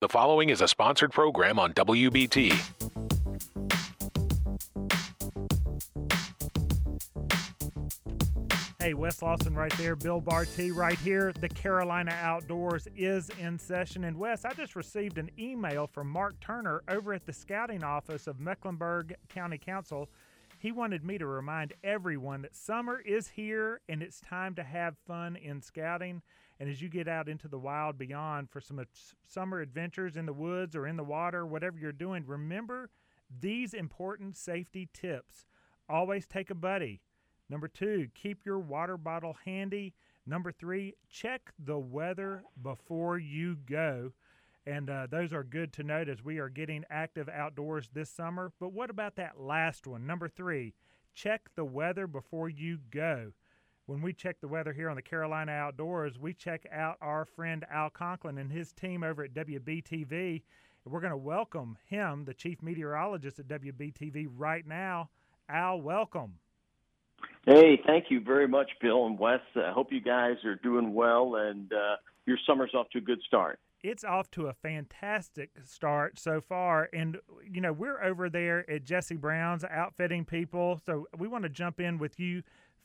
The following is a sponsored program on WBT. Hey, Wes Lawson right there, Bill Barty right here. The Carolina Outdoors is in session. And Wes, I just received an email from Mark Turner over at the scouting office of Mecklenburg County Council. He wanted me to remind everyone that summer is here and it's time to have fun in scouting. And as you get out into the wild beyond for some summer adventures in the woods or in the water, whatever you're doing, remember these important safety tips. Always take a buddy Number two, keep your water bottle handy. Number three, check the weather before you go. And uh, those are good to note as we are getting active outdoors this summer. But what about that last one? Number three, check the weather before you go. When we check the weather here on the Carolina Outdoors, we check out our friend Al Conklin and his team over at WBTV. We're going to welcome him, the chief meteorologist at WBTV, right now. Al, welcome. Hey, thank you very much, Bill and Wes. I hope you guys are doing well and uh, your summer's off to a good start. It's off to a fantastic start so far. And, you know, we're over there at Jesse Brown's outfitting people. So we want to jump in with you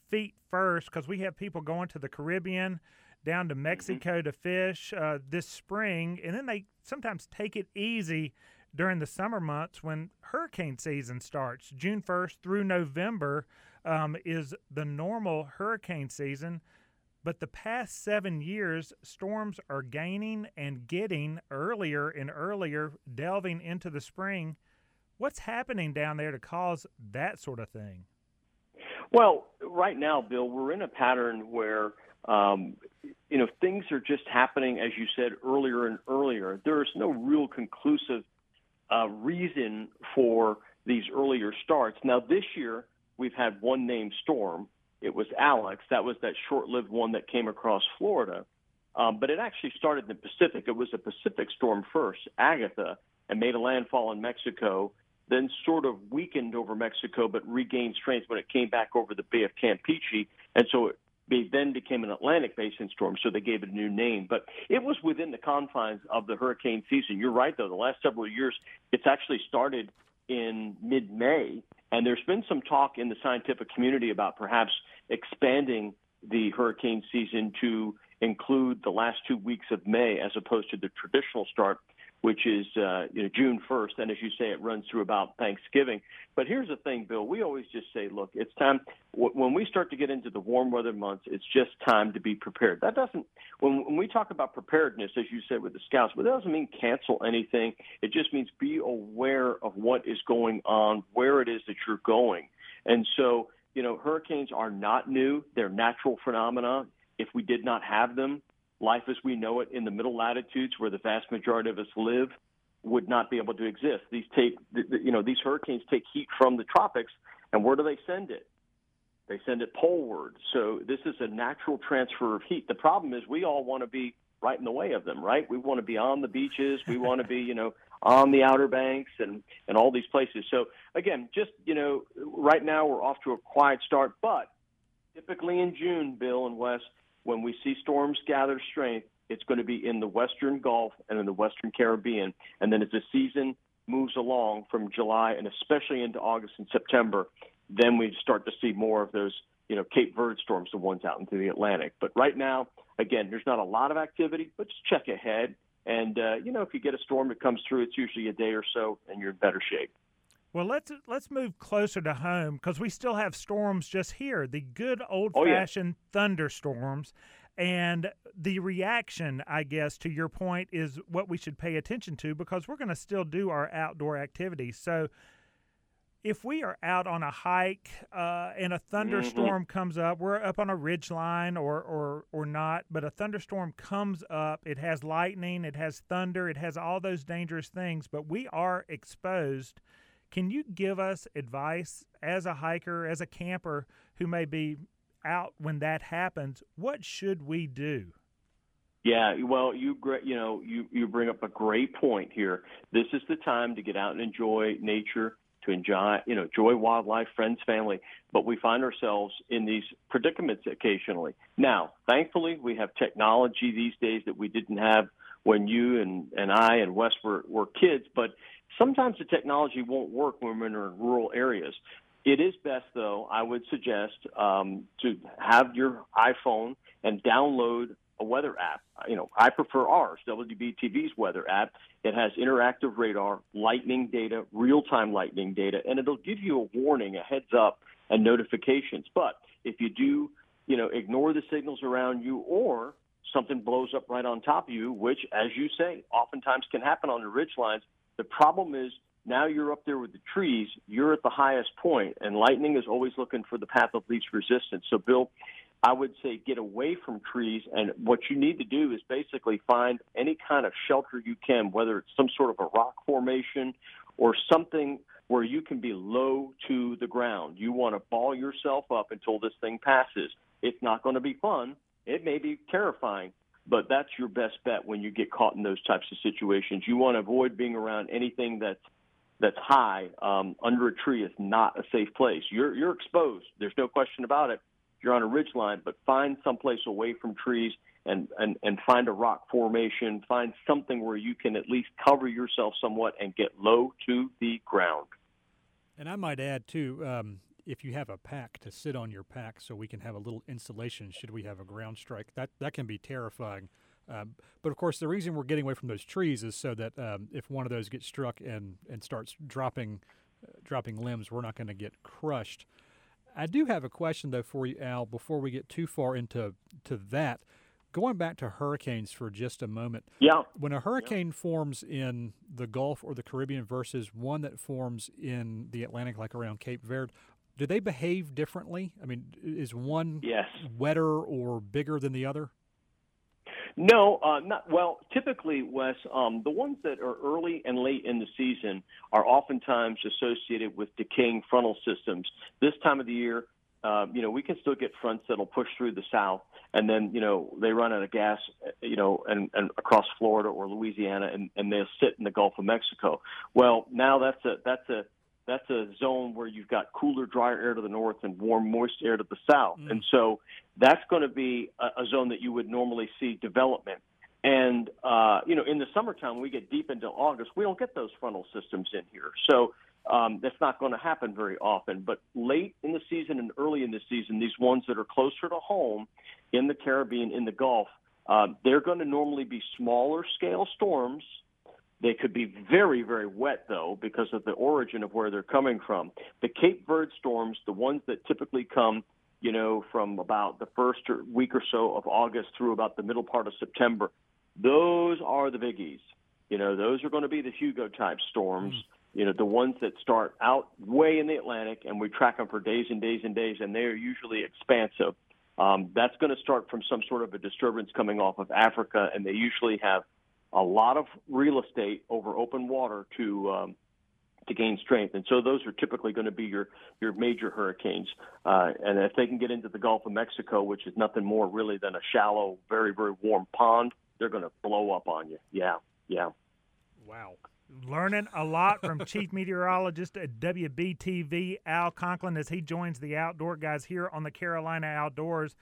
feet first because we have people going to the Caribbean, down to mm-hmm. Mexico mm-hmm. to fish uh, this spring. And then they sometimes take it easy during the summer months when hurricane season starts, June 1st through November um, is the normal hurricane season. But the past seven years, storms are gaining and getting earlier and earlier, delving into the spring. What's happening down there to cause that sort of thing? Well, right now, Bill, we're in a pattern where um, you know things are just happening, as you said earlier and earlier. There is no real conclusive uh, reason for these earlier starts. Now, this year, we've had one named storm. It was Alex. That was that short-lived one that came across Florida. Um, but it actually started in the Pacific. It was a Pacific storm first, Agatha, and made a landfall in Mexico, then sort of weakened over Mexico, but regained strength when it came back over the Bay of Campeche. And so it then became an Atlantic basin storm, so they gave it a new name. But it was within the confines of the hurricane season. You're right, though. The last several years, it's actually started in mid May and there's been some talk in the scientific community about perhaps expanding the hurricane season to include the last two weeks of May as opposed to the traditional start which is uh, you know June 1st, and as you say, it runs through about Thanksgiving. But here's the thing, Bill. We always just say, look, it's time when we start to get into the warm weather months. It's just time to be prepared. That doesn't when, when we talk about preparedness, as you said with the scouts, but that doesn't mean cancel anything. It just means be aware of what is going on, where it is that you're going, and so. You know, hurricanes are not new. They're natural phenomena. If we did not have them, life as we know it in the middle latitudes where the vast majority of us live would not be able to exist. These take, you know, these hurricanes take heat from the tropics, and where do they send it? They send it poleward. So this is a natural transfer of heat. The problem is we all want to be right in the way of them, right? We want to be on the beaches. We want to be, you know, on the Outer Banks and and all these places. So again, just you know, right now we're off to a quiet start, but typically in June, Bill and Wes, when we see storms gather strength, it's going to be in the Western Gulf and in the Western Caribbean. And then as the season moves along from July and especially into August and September, then we start to see more of those, you know, Cape Verde storms, the ones out into the Atlantic. But right now, again, there's not a lot of activity, but just check ahead. And uh, you know, if you get a storm that comes through, it's usually a day or so, and you're in better shape. Well, let's let's move closer to home because we still have storms just here. The good old fashioned oh, yeah. thunderstorms, and the reaction, I guess, to your point is what we should pay attention to because we're going to still do our outdoor activities. So, if we are out on a hike uh, and a thunderstorm mm-hmm. comes up, we're up on a ridge line or, or or not, but a thunderstorm comes up. It has lightning, it has thunder, it has all those dangerous things, but we are exposed can you give us advice as a hiker, as a camper who may be out when that happens? What should we do? Yeah, well, you you know you you bring up a great point here. This is the time to get out and enjoy nature, to enjoy you know enjoy wildlife, friends, family. But we find ourselves in these predicaments occasionally. Now, thankfully, we have technology these days that we didn't have when you and, and I and Wes were, were kids, but sometimes the technology won't work when we're in rural areas. It is best, though, I would suggest um, to have your iPhone and download a weather app. You know, I prefer ours, WBTV's weather app. It has interactive radar, lightning data, real-time lightning data, and it'll give you a warning, a heads up, and notifications. But if you do, you know, ignore the signals around you or something blows up right on top of you, which, as you say, oftentimes can happen on the ridge lines. The problem is now you're up there with the trees, you're at the highest point, and lightning is always looking for the path of least resistance. So, Bill, I would say get away from trees, and what you need to do is basically find any kind of shelter you can, whether it's some sort of a rock formation or something where you can be low to the ground. You want to ball yourself up until this thing passes. It's not going to be fun. It may be terrifying, but that's your best bet when you get caught in those types of situations. You want to avoid being around anything that's that's high um, under a tree is not a safe place. You're you're exposed. There's no question about it. You're on a ridge line, but find someplace away from trees and, and, and find a rock formation. Find something where you can at least cover yourself somewhat and get low to the ground. And I might add too, um, if you have a pack to sit on your pack, so we can have a little insulation should we have a ground strike. That that can be terrifying. Um, but of course, the reason we're getting away from those trees is so that um, if one of those gets struck and and starts dropping uh, dropping limbs, we're not going to get crushed. I do have a question though for you, Al. Before we get too far into to that, going back to hurricanes for just a moment. Yeah. When a hurricane yeah. forms in the Gulf or the Caribbean versus one that forms in the Atlantic, like around Cape Verde, do they behave differently? I mean, is one yes. wetter or bigger than the other? No, uh, not well. Typically, Wes, um, the ones that are early and late in the season are oftentimes associated with decaying frontal systems. This time of the year, uh, you know, we can still get fronts that'll push through the south, and then you know they run out of gas, you know, and, and across Florida or Louisiana, and, and they'll sit in the Gulf of Mexico. Well, now that's a that's a that's a zone where you've got cooler, drier air to the north and warm, moist air to the south. Mm. And so that's going to be a, a zone that you would normally see development. And, uh, you know, in the summertime, we get deep into August, we don't get those frontal systems in here. So um, that's not going to happen very often. But late in the season and early in the season, these ones that are closer to home in the Caribbean, in the Gulf, uh, they're going to normally be smaller scale storms – they could be very, very wet, though, because of the origin of where they're coming from. The Cape Verde storms, the ones that typically come, you know, from about the first week or so of August through about the middle part of September, those are the biggies. You know, those are going to be the Hugo type storms. Mm. You know, the ones that start out way in the Atlantic and we track them for days and days and days, and they are usually expansive. Um, that's going to start from some sort of a disturbance coming off of Africa, and they usually have a lot of real estate over open water to um, to gain strength. And so those are typically going to be your your major hurricanes. Uh, and if they can get into the Gulf of Mexico, which is nothing more really than a shallow, very very warm pond, they're going to blow up on you. Yeah, yeah. Wow. Learning a lot from Chief Meteorologist at WBTV, Al Conklin, as he joins the outdoor guys here on the Carolina Outdoors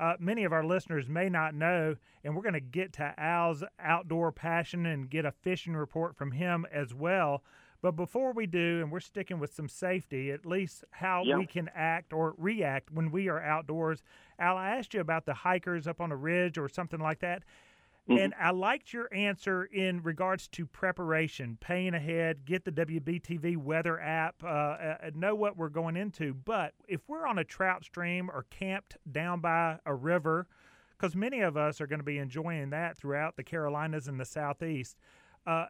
uh, many of our listeners may not know, and we're going to get to Al's outdoor passion and get a fishing report from him as well. But before we do, and we're sticking with some safety, at least how we can act or react when we are outdoors. Al, I asked you about the hikers up on a ridge or something like that. Mm-hmm. And I liked your answer in regards to preparation, paying ahead, get the WBTV weather app, uh, uh, know what we're going into. But if we're on a trout stream or camped down by a river, because many of us are going to be enjoying that throughout the Carolinas and the Southeast, uh,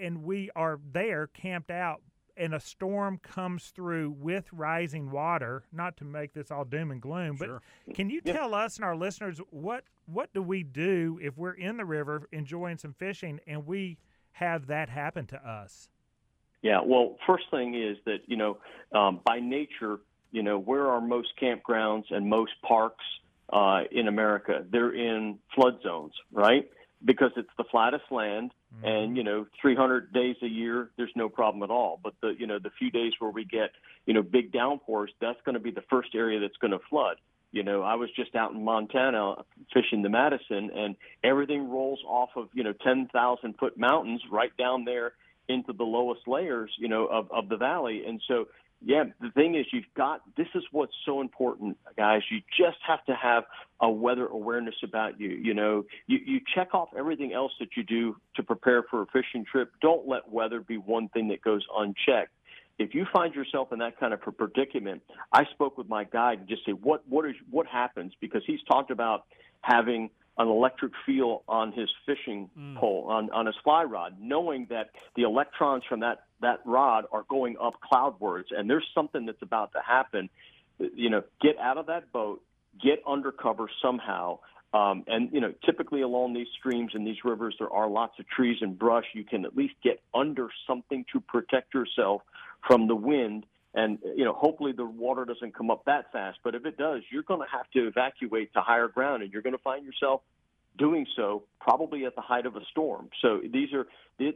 and we are there camped out and a storm comes through with rising water, not to make this all doom and gloom, sure. but can you yeah. tell us and our listeners what what do we do if we're in the river enjoying some fishing and we have that happen to us? Yeah, well, first thing is that you know, um, by nature, you know, where are most campgrounds and most parks uh, in America? They're in flood zones, right? Because it's the flattest land mm-hmm. and you know 300 days a year there's no problem at all but the you know the few days where we get you know big downpours that's going to be the first area that's going to flood You know, I was just out in Montana fishing the Madison, and everything rolls off of you know 10,000 foot mountains right down there into the lowest layers, you know, of of the valley. And so, yeah, the thing is, you've got this is what's so important, guys. You just have to have a weather awareness about you. You know, you you check off everything else that you do to prepare for a fishing trip. Don't let weather be one thing that goes unchecked if you find yourself in that kind of a predicament, I spoke with my guide and just say, what what is what happens because he's talked about having an electric feel on his fishing mm. pole on on his fly rod, knowing that the electrons from that that rod are going up cloudwards, and there's something that's about to happen. You know, get out of that boat, get under cover somehow. Um, and you know, typically along these streams and these rivers, there are lots of trees and brush. You can at least get under something to protect yourself from the wind. And you know, hopefully the water doesn't come up that fast. But if it does, you're going to have to evacuate to higher ground, and you're going to find yourself doing so probably at the height of a storm. So these are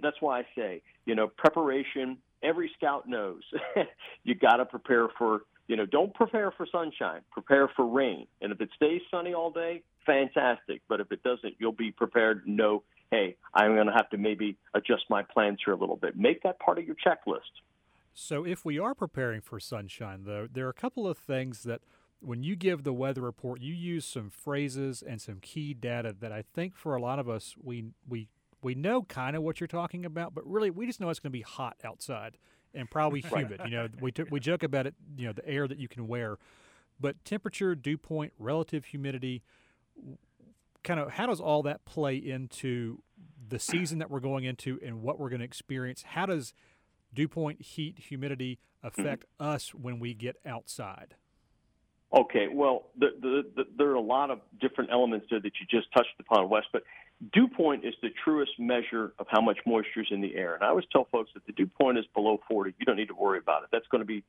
that's why I say, you know, preparation. Every scout knows you got to prepare for. You know, don't prepare for sunshine. Prepare for rain. And if it stays sunny all day, fantastic. But if it doesn't, you'll be prepared. Know, hey, I'm going to have to maybe adjust my plans here a little bit. Make that part of your checklist. So, if we are preparing for sunshine, though, there are a couple of things that when you give the weather report, you use some phrases and some key data that I think for a lot of us, we, we, we know kind of what you're talking about, but really we just know it's going to be hot outside and probably humid. you know, we, t- we joke about it, you know, the air that you can wear, but temperature, dew point, relative humidity, kind of how does all that play into the season that we're going into and what we're going to experience? How does dew point, heat, humidity affect mm-hmm. us when we get outside? Okay, well, the, the, the, there are a lot of different elements there that you just touched upon, Wes, but dew point is the truest measure of how much moisture is in the air. And I always tell folks that the dew point is below 40. You don't need to worry about it. That's going to be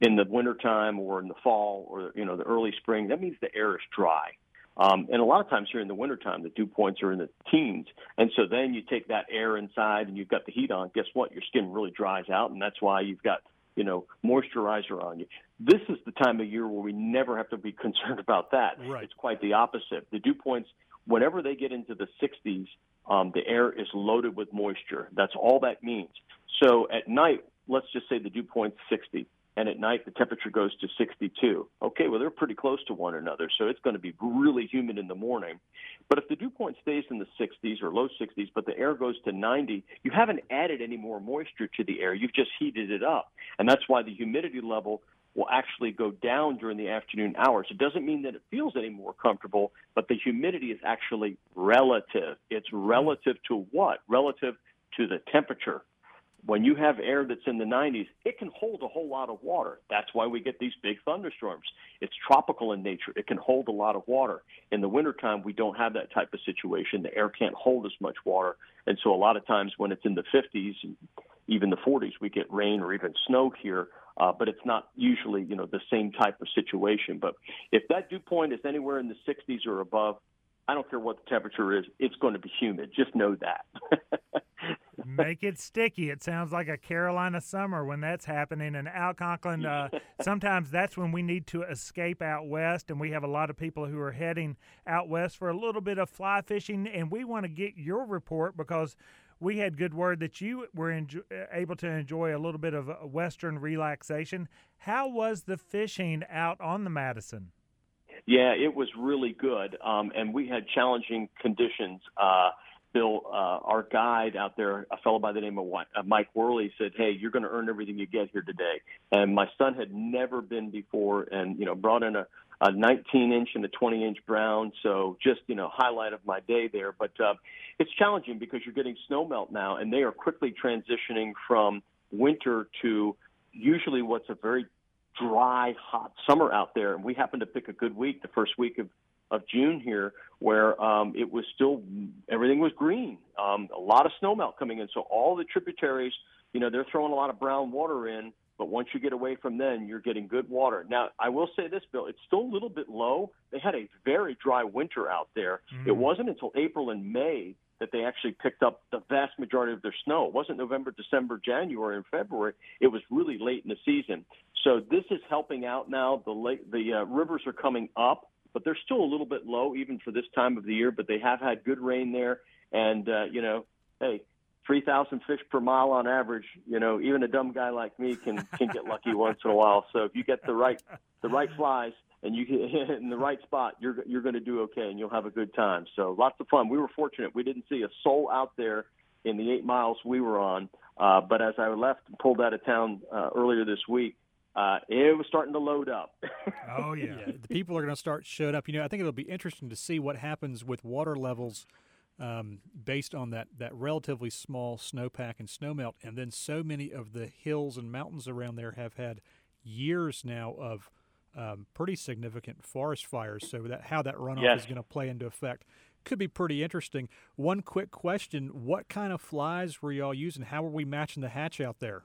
in the wintertime or in the fall or, you know, the early spring. That means the air is dry. Um, and a lot of times here in the wintertime, the dew points are in the teens. And so then you take that air inside and you've got the heat on. Guess what? Your skin really dries out, and that's why you've got you know moisturizer on you. This is the time of year where we never have to be concerned about that. Right. It's quite the opposite. The dew points, whenever they get into the 60s, um, the air is loaded with moisture. That's all that means. So at night, let's just say the dew point's 60 and at night the temperature goes to 62. Okay, well they're pretty close to one another, so it's going to be really humid in the morning. But if the dew point stays in the 60s or low 60s, but the air goes to 90, you haven't added any more moisture to the air. You've just heated it up, and that's why the humidity level will actually go down during the afternoon hours. It doesn't mean that it feels any more comfortable, but the humidity is actually relative. It's relative to what? Relative to the temperature when you have air that's in the 90s, it can hold a whole lot of water. That's why we get these big thunderstorms. It's tropical in nature. It can hold a lot of water. In the wintertime, we don't have that type of situation. The air can't hold as much water. And so a lot of times when it's in the 50s, even the 40s, we get rain or even snow here. Uh, but it's not usually, you know, the same type of situation. But if that dew point is anywhere in the 60s or above, I don't care what the temperature is, it's going to be humid. Just know that. Make it sticky. It sounds like a Carolina summer when that's happening. And Al Conklin, uh, sometimes that's when we need to escape out west. And we have a lot of people who are heading out west for a little bit of fly fishing. And we want to get your report because we had good word that you were enjo- able to enjoy a little bit of western relaxation. How was the fishing out on the Madison? Yeah, it was really good, um, and we had challenging conditions. Uh, Bill, uh, our guide out there, a fellow by the name of uh, Mike Worley, said, "Hey, you're going to earn everything you get here today." And my son had never been before, and you know, brought in a, a 19 inch and a 20 inch brown. So just you know, highlight of my day there. But uh, it's challenging because you're getting snow melt now, and they are quickly transitioning from winter to usually what's a very dry, hot summer out there, and we happened to pick a good week, the first week of of June here, where um, it was still everything was green, um, a lot of snowmelt coming in. So all the tributaries, you know, they're throwing a lot of brown water in. But once you get away from them, you're getting good water. Now, I will say this, Bill, it's still a little bit low. They had a very dry winter out there. Mm. It wasn't until April and May that they actually picked up the vast majority of their snow. It wasn't November, December, January, and February. It was really late in the season. So this is helping out now. The lake, the uh, rivers are coming up but they're still a little bit low even for this time of the year. But they have had good rain there, and uh, you know, hey, 3,000 fish per mile on average. You know, even a dumb guy like me can can get lucky once in a while. So if you get the right the right flies and you get in the right spot, you're you're going to do okay, and you'll have a good time. So lots of fun. We were fortunate; we didn't see a soul out there in the eight miles we were on. Uh, but as I left and pulled out of town uh, earlier this week, uh, it was starting to load up. oh yeah. yeah, the people are going to start showing up. You know, I think it'll be interesting to see what happens with water levels um, based on that that relatively small snowpack and snowmelt, and then so many of the hills and mountains around there have had years now of um, pretty significant forest fires. So that how that runoff yes. is going to play into effect could be pretty interesting. One quick question: What kind of flies were y'all using? How were we matching the hatch out there?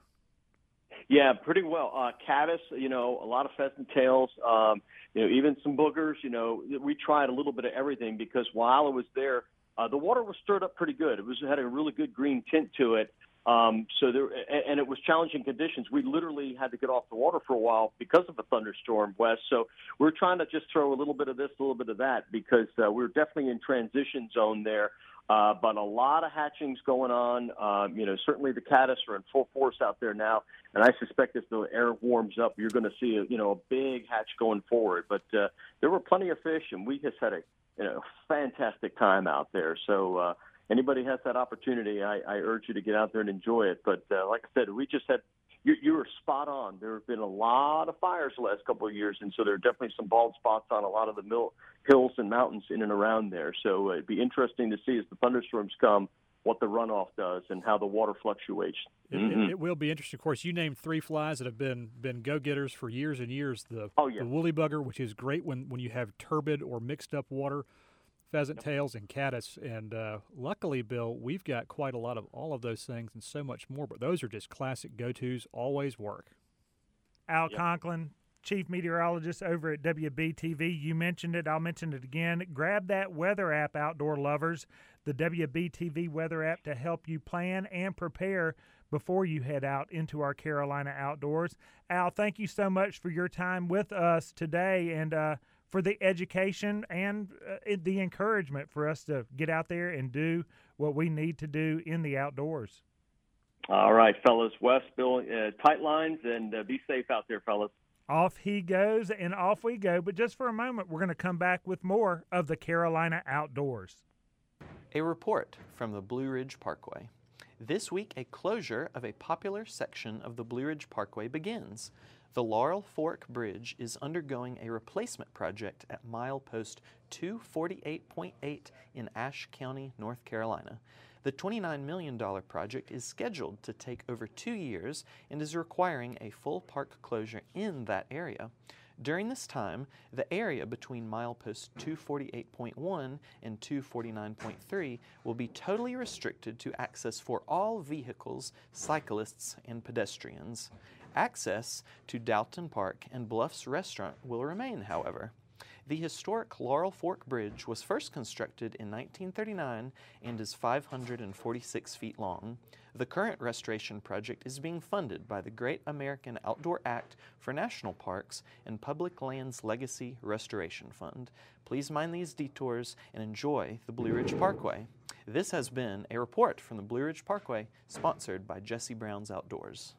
Yeah, pretty well. Uh, caddis, you know, a lot of pheasant tails, um, you know, even some buggers. You know, we tried a little bit of everything because while I was there, uh, the water was stirred up pretty good. It was had a really good green tint to it. Um, so there, and it was challenging conditions. We literally had to get off the water for a while because of a thunderstorm, Wes. So we're trying to just throw a little bit of this, a little bit of that, because uh, we're definitely in transition zone there. Uh, but a lot of hatchings going on. Um, you know, certainly the caddis are in full force out there now, and I suspect as the air warms up, you're going to see a, you know a big hatch going forward. But uh, there were plenty of fish, and we just had a you know fantastic time out there. So. Uh, anybody has that opportunity, I, I urge you to get out there and enjoy it. But uh, like I said, we just had you, you were spot on. There have been a lot of fires the last couple of years, and so there are definitely some bald spots on a lot of the mill, hills and mountains in and around there. So uh, it'd be interesting to see as the thunderstorms come what the runoff does and how the water fluctuates. Mm-hmm. It, it, will be interesting. Of course, you named three flies that have been been go getters for years and years. The, oh, yeah. the woolly bugger, which is great when, when you have turbid or mixed up water pheasant tails and caddis. And uh, luckily, Bill, we've got quite a lot of all of those things and so much more. But those are just classic go tos, always work. Al yep. Conklin, chief meteorologist over at WBTV. You mentioned it. I'll mention it again. Grab that weather app, outdoor lovers, the WBTV weather app to help you plan and prepare before you head out into our Carolina outdoors. Al, thank you so much for your time with us today. And uh, for the education and uh, the encouragement for us to get out there and do what we need to do in the outdoors. All right, fellas. Wes, Bill, uh, tight lines and uh, be safe out there, fellas. Off he goes and off we go. But just for a moment, we're going to come back with more of the Carolina Outdoors. A report from the Blue Ridge Parkway. This week, a closure of a popular section of the Blue Ridge Parkway begins. The Laurel Fork Bridge is undergoing a replacement project at milepost 248.8 in Ashe County, North Carolina. The $29 million project is scheduled to take over two years and is requiring a full park closure in that area. During this time, the area between milepost 248.1 and 249.3 will be totally restricted to access for all vehicles, cyclists, and pedestrians. Access to Doughton Park and Bluffs Restaurant will remain, however. The historic Laurel Fork Bridge was first constructed in 1939 and is 546 feet long. The current restoration project is being funded by the Great American Outdoor Act for National Parks and Public Lands Legacy Restoration Fund. Please mind these detours and enjoy the Blue Ridge Parkway. This has been a report from the Blue Ridge Parkway, sponsored by Jesse Brown's Outdoors.